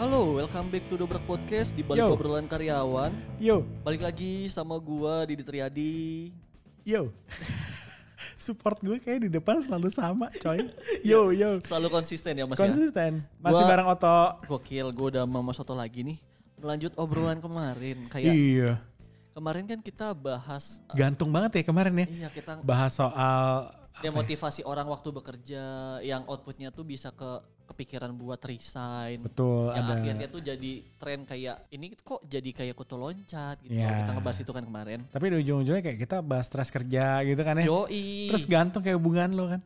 Halo, welcome back to Dobrak Podcast di balik Yo. obrolan karyawan. Yo, Balik lagi sama gua Didi Triadi. yo. Support gue kayak di depan selalu sama, coy. Yo, yo. Selalu konsisten ya Mas ya. Konsisten. Masih Gua- bareng Oto. Gokil, gua udah mau Mas Soto lagi nih. Melanjut obrolan kemarin kayak Iya. kemarin kan kita bahas Gantung banget ya kemarin ya. iya kita Bahas soal apa ya ya? motivasi orang waktu bekerja yang outputnya tuh bisa ke kepikiran buat resign. Betul, yang ada. akhirnya tuh jadi tren kayak ini kok jadi kayak kutu loncat gitu. Ya. Kita ngebahas itu kan kemarin. Tapi di ujung-ujungnya kayak kita bahas stres kerja gitu kan ya. Yoi. Terus gantung kayak hubungan lo kan.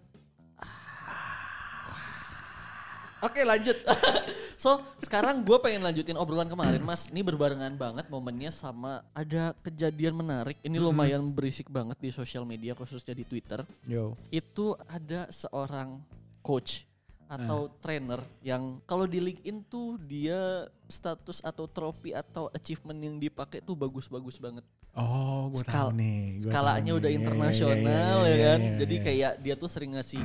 Oke lanjut. so sekarang gue pengen lanjutin obrolan kemarin mas. Ini berbarengan banget momennya sama ada kejadian menarik. Ini lumayan berisik banget di sosial media khususnya di Twitter. Yo. Itu ada seorang coach atau trainer yang kalau di LinkedIn tuh dia status atau trofi atau achievement yang dipakai tuh bagus-bagus banget. Oh, gue Skal- tahu nih. gua Skalanya tahu udah nih. Iya, iya, internasional iya, ya iya, kan. iya, Jadi iya. kayak dia tuh sering ngasih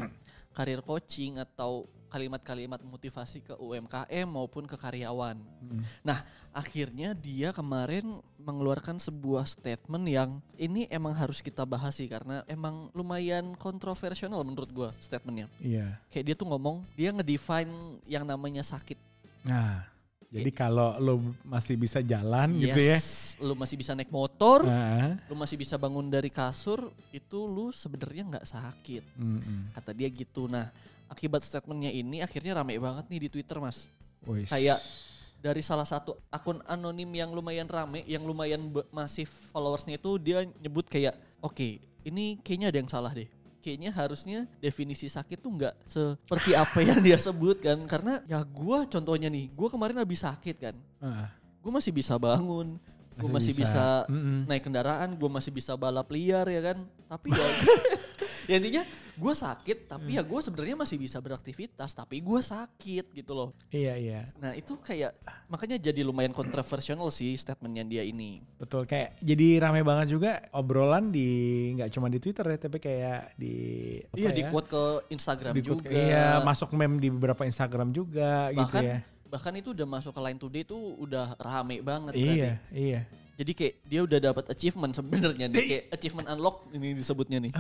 karir coaching atau kalimat-kalimat motivasi ke UMKM maupun ke karyawan. Hmm. Nah, akhirnya dia kemarin mengeluarkan sebuah statement yang ini emang harus kita bahas sih karena emang lumayan kontroversial menurut gua statementnya. Iya. Kayak dia tuh ngomong dia ngedefine yang namanya sakit. Nah, jadi kalau lo masih bisa jalan gitu ya. Yes, lu masih bisa naik motor, Nah, lu masih bisa bangun dari kasur, itu lu sebenarnya nggak sakit. mm-mm. Kata dia gitu. Nah, akibat statementnya ini akhirnya rame banget nih di Twitter, Mas. Wih. Kayak dari salah satu akun anonim yang lumayan rame, yang lumayan masif followersnya itu dia nyebut kayak, oke, ini kayaknya ada yang salah deh. Kayaknya harusnya definisi sakit tuh nggak seperti apa yang dia sebut kan. Karena ya gua contohnya nih, gua kemarin habis sakit kan. Ah, Gue masih bisa bangun, gue Masih masih bisa. bisa, Mm-mm. naik kendaraan, gue masih bisa balap liar ya kan. Tapi ya, ya intinya gue sakit, tapi ya gue sebenarnya masih bisa beraktivitas, tapi gue sakit gitu loh. iya iya. Nah itu kayak makanya jadi lumayan kontroversial sih statementnya dia ini. Betul kayak jadi ramai banget juga obrolan di nggak cuma di Twitter ya tapi kayak di Iya di ya, quote ke Instagram di juga. Iya, masuk meme di beberapa Instagram juga gitu bahkan ya. bahkan itu udah masuk ke Line Today tuh udah rame banget. Iya, iya. Jadi kayak dia udah dapat achievement sebenarnya nih kayak achievement unlock ini disebutnya nih.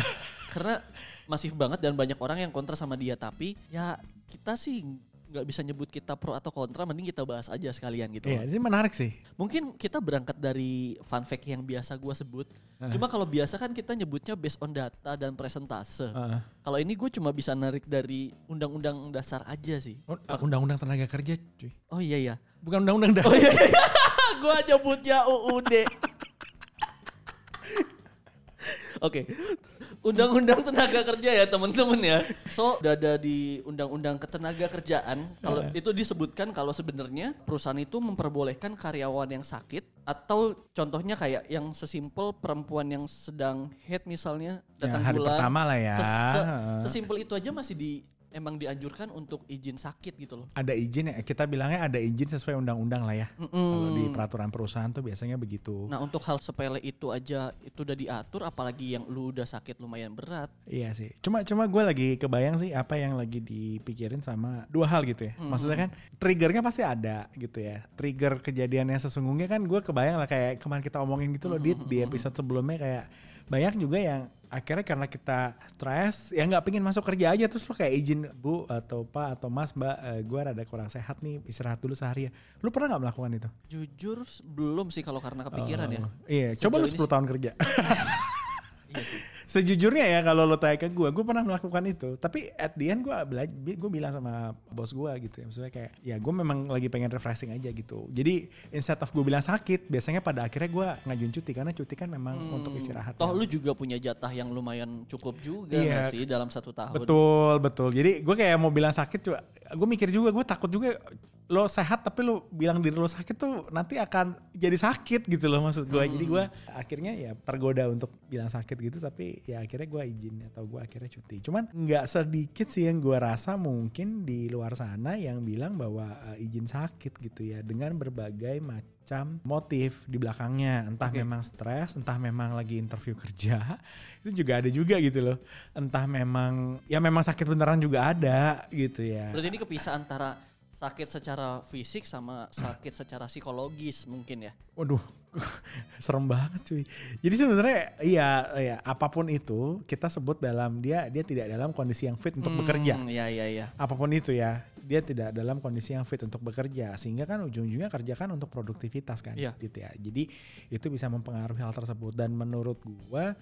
Karena masif banget dan banyak orang yang kontra sama dia tapi ya kita sih nggak bisa nyebut kita pro atau kontra mending kita bahas aja sekalian gitu iya, ini menarik sih. mungkin kita berangkat dari fun fact yang biasa gua sebut cuma kalau biasa kan kita nyebutnya based on data dan presentase Ah. kalau ini gue cuma bisa narik dari undang-undang dasar aja sih Oh, Undang-undang tenaga kerja, cuy. oh iya ya Bukan undang-undang dasar. oh iya, iya. gue nyebutnya UUD Oke, undang-undang tenaga kerja ya teman-teman ya. So udah ada di undang-undang ketenaga kerjaan. Kalau itu disebutkan kalau sebenarnya perusahaan itu memperbolehkan karyawan yang sakit atau contohnya kayak yang sesimpel perempuan yang sedang head misalnya datang hari bulan. pertama lah ya. Ses- sesimpel itu aja masih di emang dianjurkan untuk izin sakit gitu loh. Ada izin ya, kita bilangnya ada izin sesuai undang-undang lah ya. Kalau di peraturan perusahaan tuh biasanya begitu. Nah untuk hal sepele itu aja itu udah diatur apalagi yang lu udah sakit lumayan berat. Iya sih. Cuma cuma gue lagi kebayang sih apa yang lagi dipikirin sama dua hal gitu ya. Maksudnya kan triggernya pasti ada gitu ya. Trigger kejadian yang sesungguhnya kan gue kebayang lah kayak kemarin kita omongin gitu loh Dit, di episode sebelumnya kayak banyak juga yang akhirnya karena kita stres ya nggak pengen masuk kerja aja terus lo kayak izin bu atau pak atau mas mbak gue rada kurang sehat nih istirahat dulu sehari ya lu pernah nggak melakukan itu Jujur belum sih kalau karena kepikiran ya. Oh, iya coba lu Sejauh ini 10 tahun kerja Iya sih. Sejujurnya ya kalau lo tanya ke gue, gue pernah melakukan itu. Tapi at the end gue gue bilang sama bos gue gitu ya, maksudnya kayak ya gue memang lagi pengen refreshing aja gitu. Jadi instead of gue bilang sakit, biasanya pada akhirnya gue ngajuin cuti karena cuti kan memang untuk istirahat. Toh ya. lu juga punya jatah yang lumayan cukup juga Iya. sih dalam satu tahun. Betul betul. Jadi gue kayak mau bilang sakit, coba gue mikir juga, gue takut juga lo sehat tapi lo bilang diri lo sakit tuh nanti akan jadi sakit gitu loh maksud gue. Jadi gue akhirnya ya tergoda untuk bilang sakit gitu, tapi ya akhirnya gue izin atau gue akhirnya cuti. Cuman nggak sedikit sih yang gue rasa mungkin di luar sana yang bilang bahwa eh, izin sakit gitu ya dengan berbagai macam motif di belakangnya. Entah Oke. memang stres, entah memang lagi interview kerja, itu juga ada juga gitu loh. Entah memang ya memang sakit beneran juga ada gitu ya. Berarti ini kepisah antara sakit secara fisik sama sakit secara psikologis mungkin ya. Waduh, serem banget cuy. Jadi sebenarnya iya, iya apa pun itu kita sebut dalam dia dia tidak dalam kondisi yang fit untuk bekerja. Hmm, Iya iya iya. Apa pun itu ya, dia tidak dalam kondisi yang fit untuk bekerja sehingga kan ujung-ujungnya kerja kan untuk produktivitas kan Iya. gitu ya. Jadi itu bisa mempengaruhi hal tersebut dan menurut gua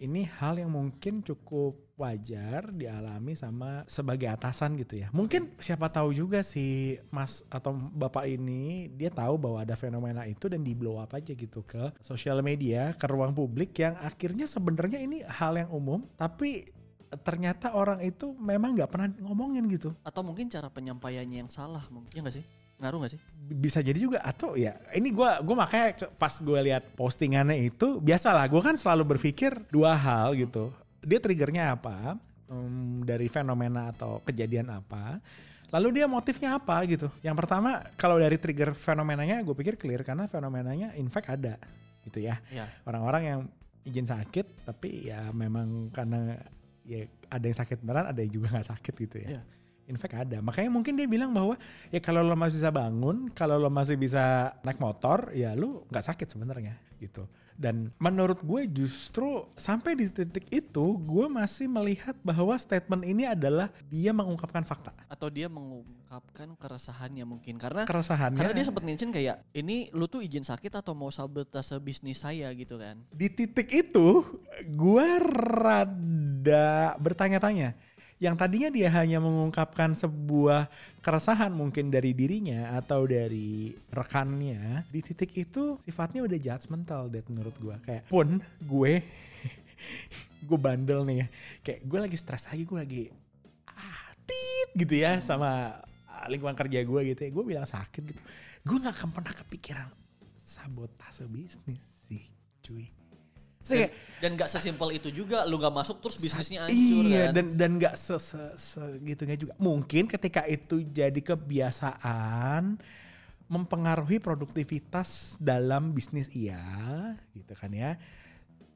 ini hal yang mungkin cukup wajar dialami sama sebagai atasan gitu ya. Mungkin siapa tahu juga si Mas atau Bapak ini dia tahu bahwa ada fenomena itu dan di blow up aja gitu ke sosial media, ke ruang publik yang akhirnya sebenarnya ini hal yang umum tapi ternyata orang itu memang nggak pernah ngomongin gitu. Atau mungkin cara penyampaiannya yang salah mungkin. Ya nggak sih? Ngaruh nggak sih? bisa jadi juga atau ya ini gua gua makanya ke- pas gue lihat postingannya itu biasalah gue kan selalu berpikir dua hal gitu dia triggernya apa em, dari fenomena atau kejadian apa lalu dia motifnya apa gitu yang pertama kalau dari trigger fenomenanya gue pikir clear karena fenomenanya in fact ada gitu ya Ya. orang-orang yang izin sakit tapi ya memang karena ya ada yang sakit beneran ada yang juga nggak sakit gitu ya Iya. In fact ada. Makanya mungkin dia bilang bahwa ya kalau lo masih bisa bangun kalau lo masih bisa naik motor ya lu nggak sakit sebenarnya gitu. Dan menurut gue justru sampai di titik itu gue masih melihat bahwa statement ini adalah dia mengungkapkan fakta. Atau dia mengungkapkan keresahannya mungkin. Karena keresahannya. karena dia sempat mention kayak ini lu tuh izin sakit atau mau sabotase bisnis saya gitu kan. di titik itu gue rada bertanya-tanya yang tadinya dia hanya mengungkapkan sebuah keresahan mungkin dari dirinya atau dari rekannya di titik itu sifatnya udah judgmental Dad menurut gue kayak pun gue gue bandel nih ya. Kayak gue lagi stres lagi gue lagi ah gitu ya sama lingkungan kerja gue gitu ya. Gue bilang sakit gitu. Gue nggak akan pernah kepikiran sabotase bisnis sih cuy Saya Dan, kayak, dan gak sesimpel itu juga lu gak masuk terus bisnisnya hancur iya kan. dan dan nggak se, se, segitunya juga. Mungkin ketika itu jadi kebiasaan mempengaruhi produktivitas dalam bisnis iya gitu kan ya.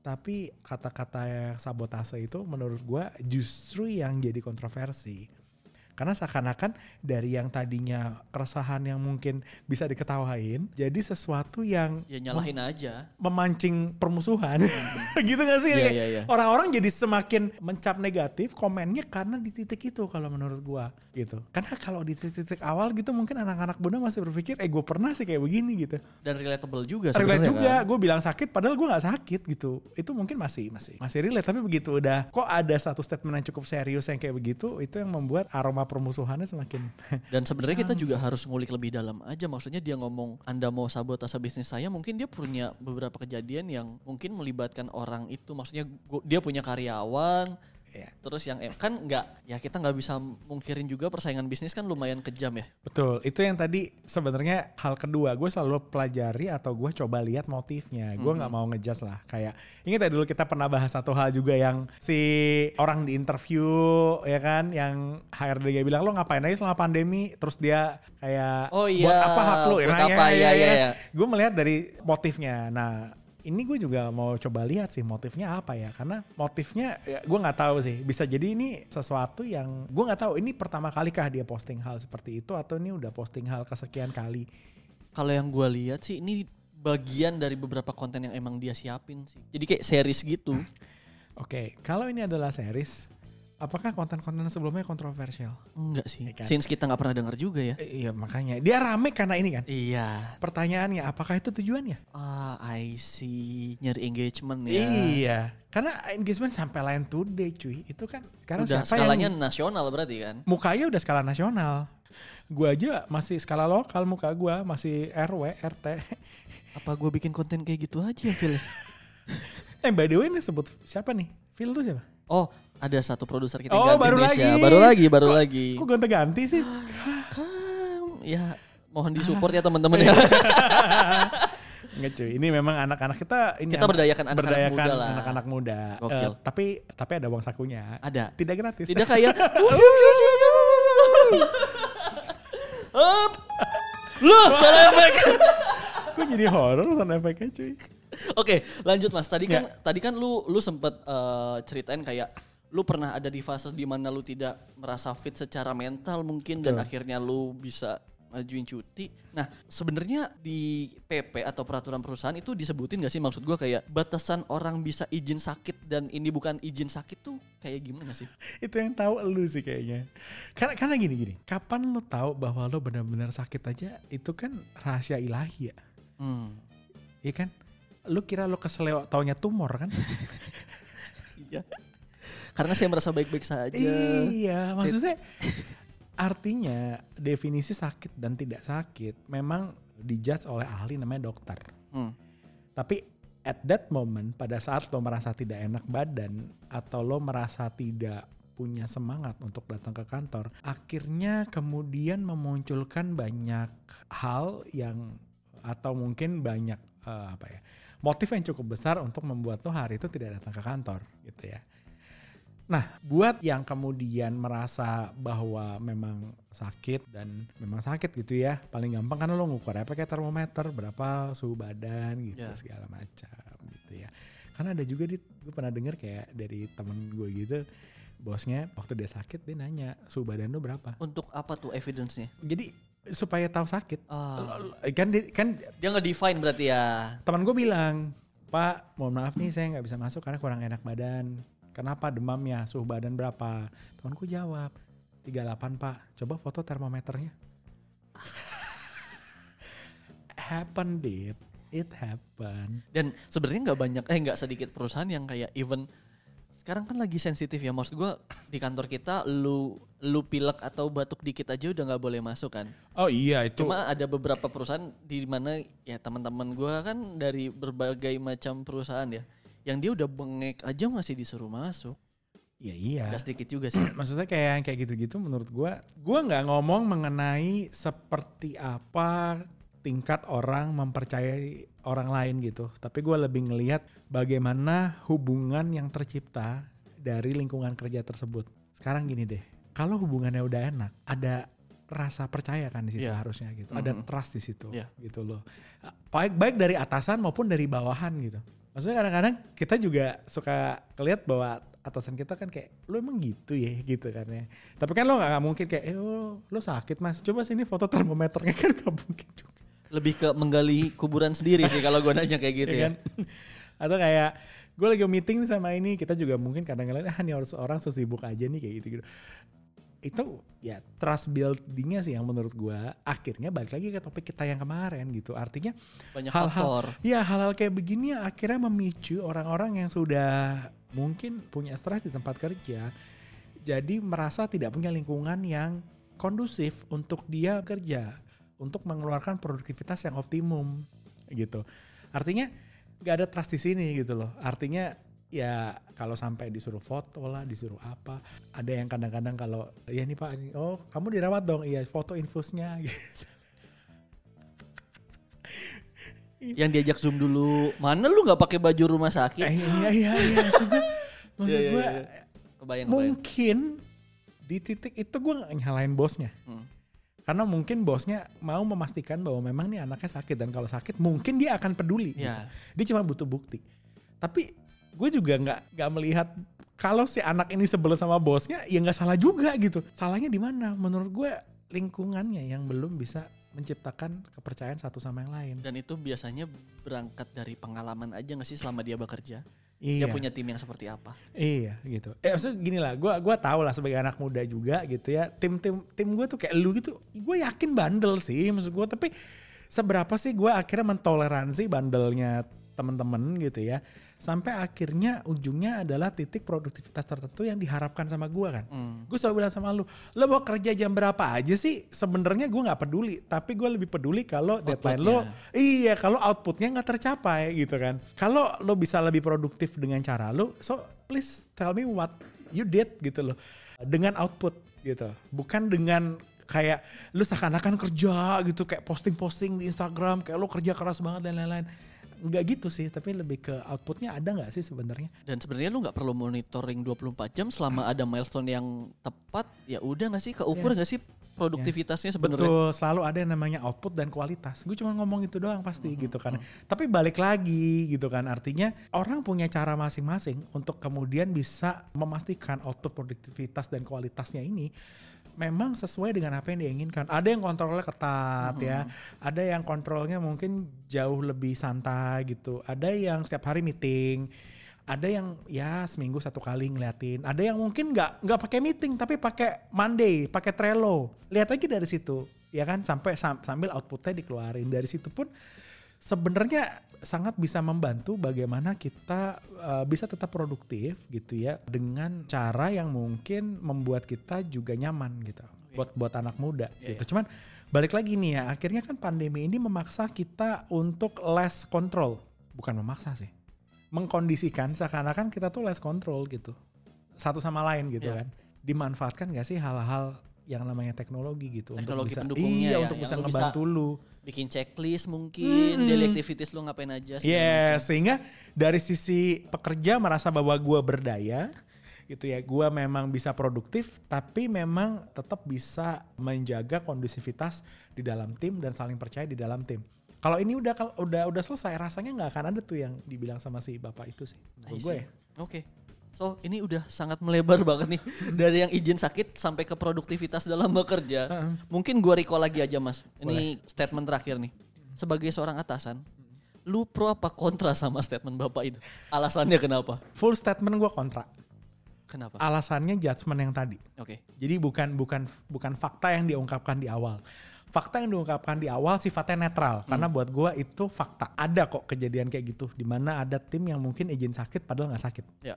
Tapi kata-kata sabotase itu menurut gua justru yang jadi kontroversi karena seakan-akan dari yang tadinya keresahan yang mungkin bisa diketawain jadi sesuatu yang Ya nyalahin aja. memancing permusuhan gitu gak sih Iya, iya, iya. orang-orang jadi semakin mencap negatif komennya karena di titik itu kalau menurut gua gitu karena kalau di titik-titik awal gitu mungkin anak-anak muda masih berpikir eh gue pernah sih kayak begini gitu Dan relatable juga relate sebenarnya juga kan. gue bilang sakit padahal gue nggak sakit gitu itu mungkin masih masih masih relate tapi begitu udah kok ada satu statement yang cukup serius yang kayak begitu itu yang membuat aroma permusuhannya semakin Dan sebenarnya kita juga harus ngulik lebih dalam aja. Maksudnya dia ngomong Anda mau sabotase bisnis saya, mungkin dia punya beberapa kejadian yang mungkin melibatkan orang itu. Maksudnya gua- dia punya karyawan, Ya. terus yang em- kan nggak ya kita nggak bisa mungkirin juga persaingan bisnis kan lumayan kejam ya. Betul, itu yang tadi sebenarnya hal kedua gue selalu pelajari atau gue coba lihat motifnya. Gue nggak mau ngejudge lah. Kayak ingat ya dulu kita pernah bahas satu hal juga yang si orang di interview ya kan, yang HRD dia bilang lo ngapain aja selama pandemi, terus dia kayak Oh buat iya, apa hak lo? buat apa? Iya, iya, iya. Gue melihat dari motifnya. Nah ini gue juga mau coba lihat sih motifnya apa ya karena motifnya ya, gue nggak tahu sih bisa jadi ini sesuatu yang gue nggak tahu ini pertama kali kah dia posting hal seperti itu atau ini udah posting hal kesekian kali Kalau yang gue lihat sih ini bagian dari beberapa konten yang emang dia siapin sih. Jadi kayak series gitu. oke kalau ini adalah series apakah konten-konten sebelumnya kontroversial Enggak sih. Iya kan? Since kita nggak pernah dengar juga ya. Iya makanya dia rame karena ini kan Iya. pertanyaannya apakah itu tujuannya Ah, I see. Nyari engagement ya. iya karena engagement sampai lain today cuy itu kan karena Udah siapa skalanya yang nasional berarti kan? mukanya udah skala nasional gua aja masih skala lokal muka gua masih RW RT Apa gue bikin konten kayak gitu aja ya, Phil? eh by the way ini sebut siapa nih Phil tuh siapa Oh, ada satu produser kita Oh, ganti baru Indonesia. lagi. Baru lagi, baru Kok- lagi. kok gonta-ganti sih Kan, ya mohon disupport ya teman-teman ya. Enggak cuy, ini memang anak-anak kita ini Kita anak- berdayakan anak-anak berdayakan muda lah. anak-anak muda. Gokil. Eh, tapi tapi ada uang sakunya. Ada. Tidak gratis. Tidak kayak Up. Loh, salah efek. Kok jadi horor sound efeknya cuy. Oke, lanjut Mas. Tadi kan tadi kan lu lu sempet eh, ceritain kayak lu pernah ada di fase di mana lu tidak merasa fit secara mental mungkin dan Betul. akhirnya lu bisa ngajuin cuti. Nah, sebenarnya di PP atau peraturan perusahaan itu disebutin gak sih maksud gua kayak batasan orang bisa izin sakit dan ini bukan izin sakit tuh kayak gimana sih? itu yang tahu lu sih kayaknya. Karena karena gini gini, kapan lu tahu bahwa lu benar-benar sakit aja itu kan rahasia ilahi ya. Hmm. Iya kan? Lu kira lu keseleo taunya tumor kan? Iya. Karena saya merasa baik-baik saja. Iya, maksudnya artinya definisi sakit dan tidak sakit memang dijudge oleh ahli namanya dokter. Hmm. Tapi at that moment pada saat lo merasa tidak enak badan atau lo merasa tidak punya semangat untuk datang ke kantor, akhirnya kemudian memunculkan banyak hal yang atau mungkin banyak eh, apa ya motif yang cukup besar untuk membuat lo hari itu tidak datang ke kantor gitu ya. Nah, buat yang kemudian merasa bahwa memang sakit dan memang sakit gitu ya, paling gampang kan lo ngukur apa kayak termometer, berapa suhu badan gitu Ya. segala macam gitu ya. Karena ada juga di gue pernah denger kayak dari temen gue gitu, bosnya waktu dia sakit dia nanya suhu badan lo berapa. Untuk apa tuh evidence-nya? Jadi supaya tahu sakit, lo- kan di- kan Dia nge-define berarti ya. teman gue bilang, Pak, mohon maaf nih saya nggak bisa masuk karena kurang enak badan. Kenapa demamnya? Suhu badan berapa? Temanku jawab, 38 pak. Coba foto termometernya. happen, dude. It happen. Dan sebenarnya nggak banyak eh nggak sedikit perusahaan yang kayak even sekarang kan lagi sensitif ya maksud gua di kantor kita lu lu pilek atau batuk dikit aja udah nggak boleh masuk kan. Oh iya itu. Cuma ada beberapa perusahaan di mana ya teman-teman gua kan dari berbagai macam perusahaan ya yang dia udah bengek aja masih disuruh masuk. Iya iya. Gak sedikit juga sih. Maksudnya kayak kayak gitu-gitu menurut gua, gua nggak ngomong mengenai seperti apa tingkat orang mempercayai orang lain gitu. Tapi gua lebih ngelihat bagaimana hubungan yang tercipta dari lingkungan kerja tersebut. Sekarang gini deh, kalau hubungannya udah enak, ada rasa percaya kan di situ Iya. harusnya gitu. Ada Mhm. trust di situ Iya. gitu loh. Baik baik dari atasan maupun dari bawahan gitu. Maksudnya kadang-kadang kita juga suka kelihat bahwa atasan kita kan kayak lu emang gitu ya gitu kan ya. Tapi kan lo gak, nggak mungkin kayak eh oh, lo sakit mas. Coba sini foto termometernya kan gak mungkin juga. Lebih ke menggali kuburan sendiri sih kalau gua nanya kayak gitu ya ya. kan? Atau kayak gue lagi meeting sama ini kita juga mungkin kadang-kadang ah nih orang orang so sibuk aja nih kayak gitu-gitu. Itu ya trust buildingnya sih yang menurut gue akhirnya balik lagi ke topik kita yang kemarin gitu. Artinya Banyak hal-hal ya hal-hal kayak begini akhirnya memicu orang-orang yang sudah mungkin punya stres di tempat kerja jadi merasa tidak punya lingkungan yang kondusif untuk dia kerja untuk mengeluarkan produktivitas yang optimum gitu artinya nggak ada trust di sini gitu loh artinya ya kalau sampai disuruh foto lah disuruh apa ada yang kadang-kadang kalau ya nih pak ini, oh kamu dirawat dong iya foto infusnya gitu. Yang diajak zoom dulu. Mana lu nggak pakai baju rumah sakit? Eh, iya iya iya maksud gue Iya, iya, iya. Kebayang. mungkin di titik itu gue gak nyalain bosnya Hmm. Karena mungkin bosnya mau memastikan bahwa memang nih anaknya sakit dan kalau sakit mungkin dia akan peduli gitu. Ya. dia cuma butuh bukti tapi gue juga nggak nggak melihat kalau si anak ini sebel sama bosnya ya nggak salah juga gitu salahnya di mana menurut gue lingkungannya yang belum bisa menciptakan kepercayaan satu sama yang lain Dan itu biasanya berangkat dari pengalaman aja gak sih selama dia bekerja? iya Dia punya tim yang seperti apa? Iya gitu. Eh maksudnya gini lah, gue gua tahu lah sebagai anak muda juga gitu ya. Tim tim tim gue tuh kayak lu gitu. Gue yakin bandel sih maksud gue. Tapi seberapa sih gue akhirnya mentoleransi bandelnya temen-temen gitu ya. Sampai akhirnya ujungnya adalah titik produktivitas tertentu yang diharapkan sama gue kan. Hmm. Gue selalu bilang sama lu, lo mau kerja jam berapa aja sih? Sebenarnya gue nggak peduli, tapi gue lebih peduli kalau deadline lo, iya kalau outputnya nggak tercapai gitu kan. Kalau lo bisa lebih produktif dengan cara lo, so please tell me what you did gitu loh, dengan output gitu, bukan dengan kayak lu seakan-akan kerja gitu kayak posting-posting di Instagram kayak lo kerja keras banget dan lain-lain nggak gitu sih tapi lebih ke outputnya ada nggak sih sebenarnya Dan sebenarnya lu nggak perlu monitoring 24 jam selama ada milestone yang tepat ya udah nggak sih keukur nggak sih produktivitasnya sebenarnya. Betul, selalu ada yang namanya output dan kualitas. Gue cuma ngomong itu doang pasti Mm-hmm, gitu kan. Tapi balik lagi gitu kan, artinya orang punya cara masing-masing untuk kemudian bisa memastikan output produktivitas dan kualitasnya ini memang sesuai dengan apa yang diinginkan. Ada yang kontrolnya ketat ya, ada yang kontrolnya mungkin jauh lebih santai gitu. Ada yang setiap hari meeting, ada yang ya seminggu satu kali ngeliatin, ada yang mungkin nggak nggak pakai meeting tapi pakai Monday, pakai Trello. Lihat aja dari situ, ya kan sampai sam- sambil outputnya dikeluarin dari situ pun sebenarnya sangat bisa membantu bagaimana kita uh, bisa tetap produktif gitu ya dengan cara yang mungkin membuat kita juga nyaman gitu buat buat anak muda gitu. Cuman balik lagi nih ya, akhirnya kan pandemi ini memaksa kita untuk less control, bukan memaksa sih mengkondisikan seakan-akan kita tuh less control gitu satu sama lain gitu Iya. kan. Dimanfaatkan gak sih hal-hal yang namanya teknologi gitu Teknologi untuk bisa pendukungnya iya ya, untuk yang bisa lu bisa ngebantu lu Bikin checklist mungkin, daily activities lu ngapain aja. macam. sehingga dari sisi pekerja merasa bahwa gua berdaya gitu ya, gua memang bisa produktif tapi memang tetap bisa menjaga kondusivitas di dalam tim dan saling percaya di dalam tim. Kalau ini udah udah udah selesai rasanya nggak akan ada tuh yang dibilang sama si bapak itu sih. Menurut gue ya. Oke. So ini udah sangat melebar banget nih dari yang izin sakit sampai ke produktivitas dalam bekerja. Mungkin gua recall lagi aja mas. Ini statement terakhir nih. Sebagai seorang atasan, lu pro apa kontra sama statement bapak itu? Alasannya kenapa? Full statement gua kontra. Kenapa? Alasannya judgement yang tadi. Oke. Jadi bukan bukan bukan fakta yang diungkapkan di awal. Fakta yang diungkapkan di awal sifatnya netral karena buat gua itu fakta. Ada kok kejadian kayak gitu di mana ada tim yang mungkin izin sakit padahal nggak sakit Ya.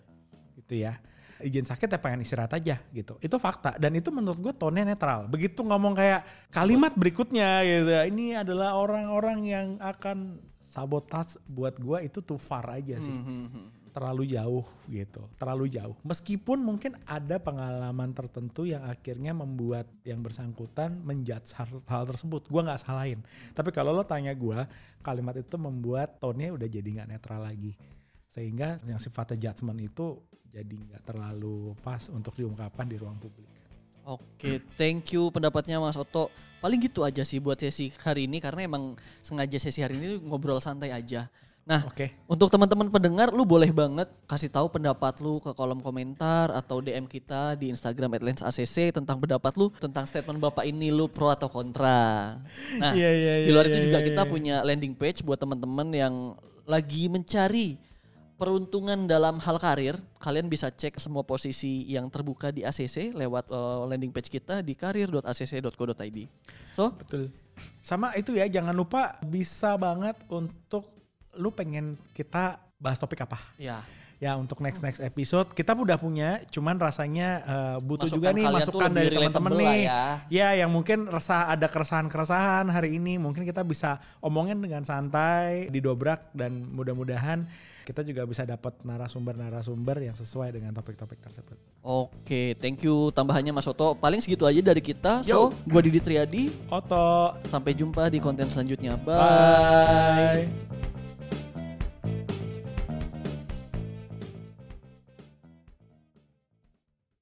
Gitu ya. Izin sakit ya pengen istirahat aja gitu. Itu fakta dan itu menurut gue tone netral. Begitu ngomong kayak kalimat berikutnya gitu. Ini adalah orang-orang yang akan sabotas buat gua itu too far aja sih Hmm, hmm. terlalu jauh gitu, terlalu jauh. Meskipun mungkin ada pengalaman tertentu yang akhirnya membuat yang bersangkutan menjudge hal, hal tersebut. Gua nggak salahin. Tapi kalau lo tanya gua, kalimat itu membuat tone-nya udah jadi nggak netral lagi. Sehingga yang sifatnya judgement itu jadi nggak terlalu pas untuk diungkapkan di ruang publik. Oke, thank you pendapatnya Mas Oto. Paling gitu aja sih buat sesi hari ini karena emang sengaja sesi hari ini ngobrol santai aja. Nah, Oke. Untuk teman-teman pendengar, lu boleh banget kasih tahu pendapat lu ke kolom komentar atau DM kita di Instagram @lensacc tentang pendapat lu tentang statement bapak ini lu pro atau kontra. Nah, Iya, iya, di luar iya, itu iya, juga iya, kita iya. punya landing page buat teman-teman yang lagi mencari peruntungan dalam hal karir. Kalian bisa cek semua posisi yang terbuka di ACC lewat eh, landing page kita di karir.acc.co.id. So, Betul. Sama itu ya, jangan lupa bisa banget untuk lu pengen kita bahas topik apa. ya Ya untuk next next episode kita udah punya, cuman rasanya eh, butuh Masukan juga nih masukan dari teman-teman nih. lah Ya yang mungkin resah ada keresahan-keresahan hari ini mungkin kita bisa omongin dengan santai, didobrak dan mudah-mudahan kita juga bisa dapat narasumber-narasumber yang sesuai dengan topik-topik tersebut. Oke, thank you tambahannya Mas Oto. Paling segitu aja dari kita. So, gua Didi Triadi. Oto, Sampai jumpa di konten selanjutnya. bye.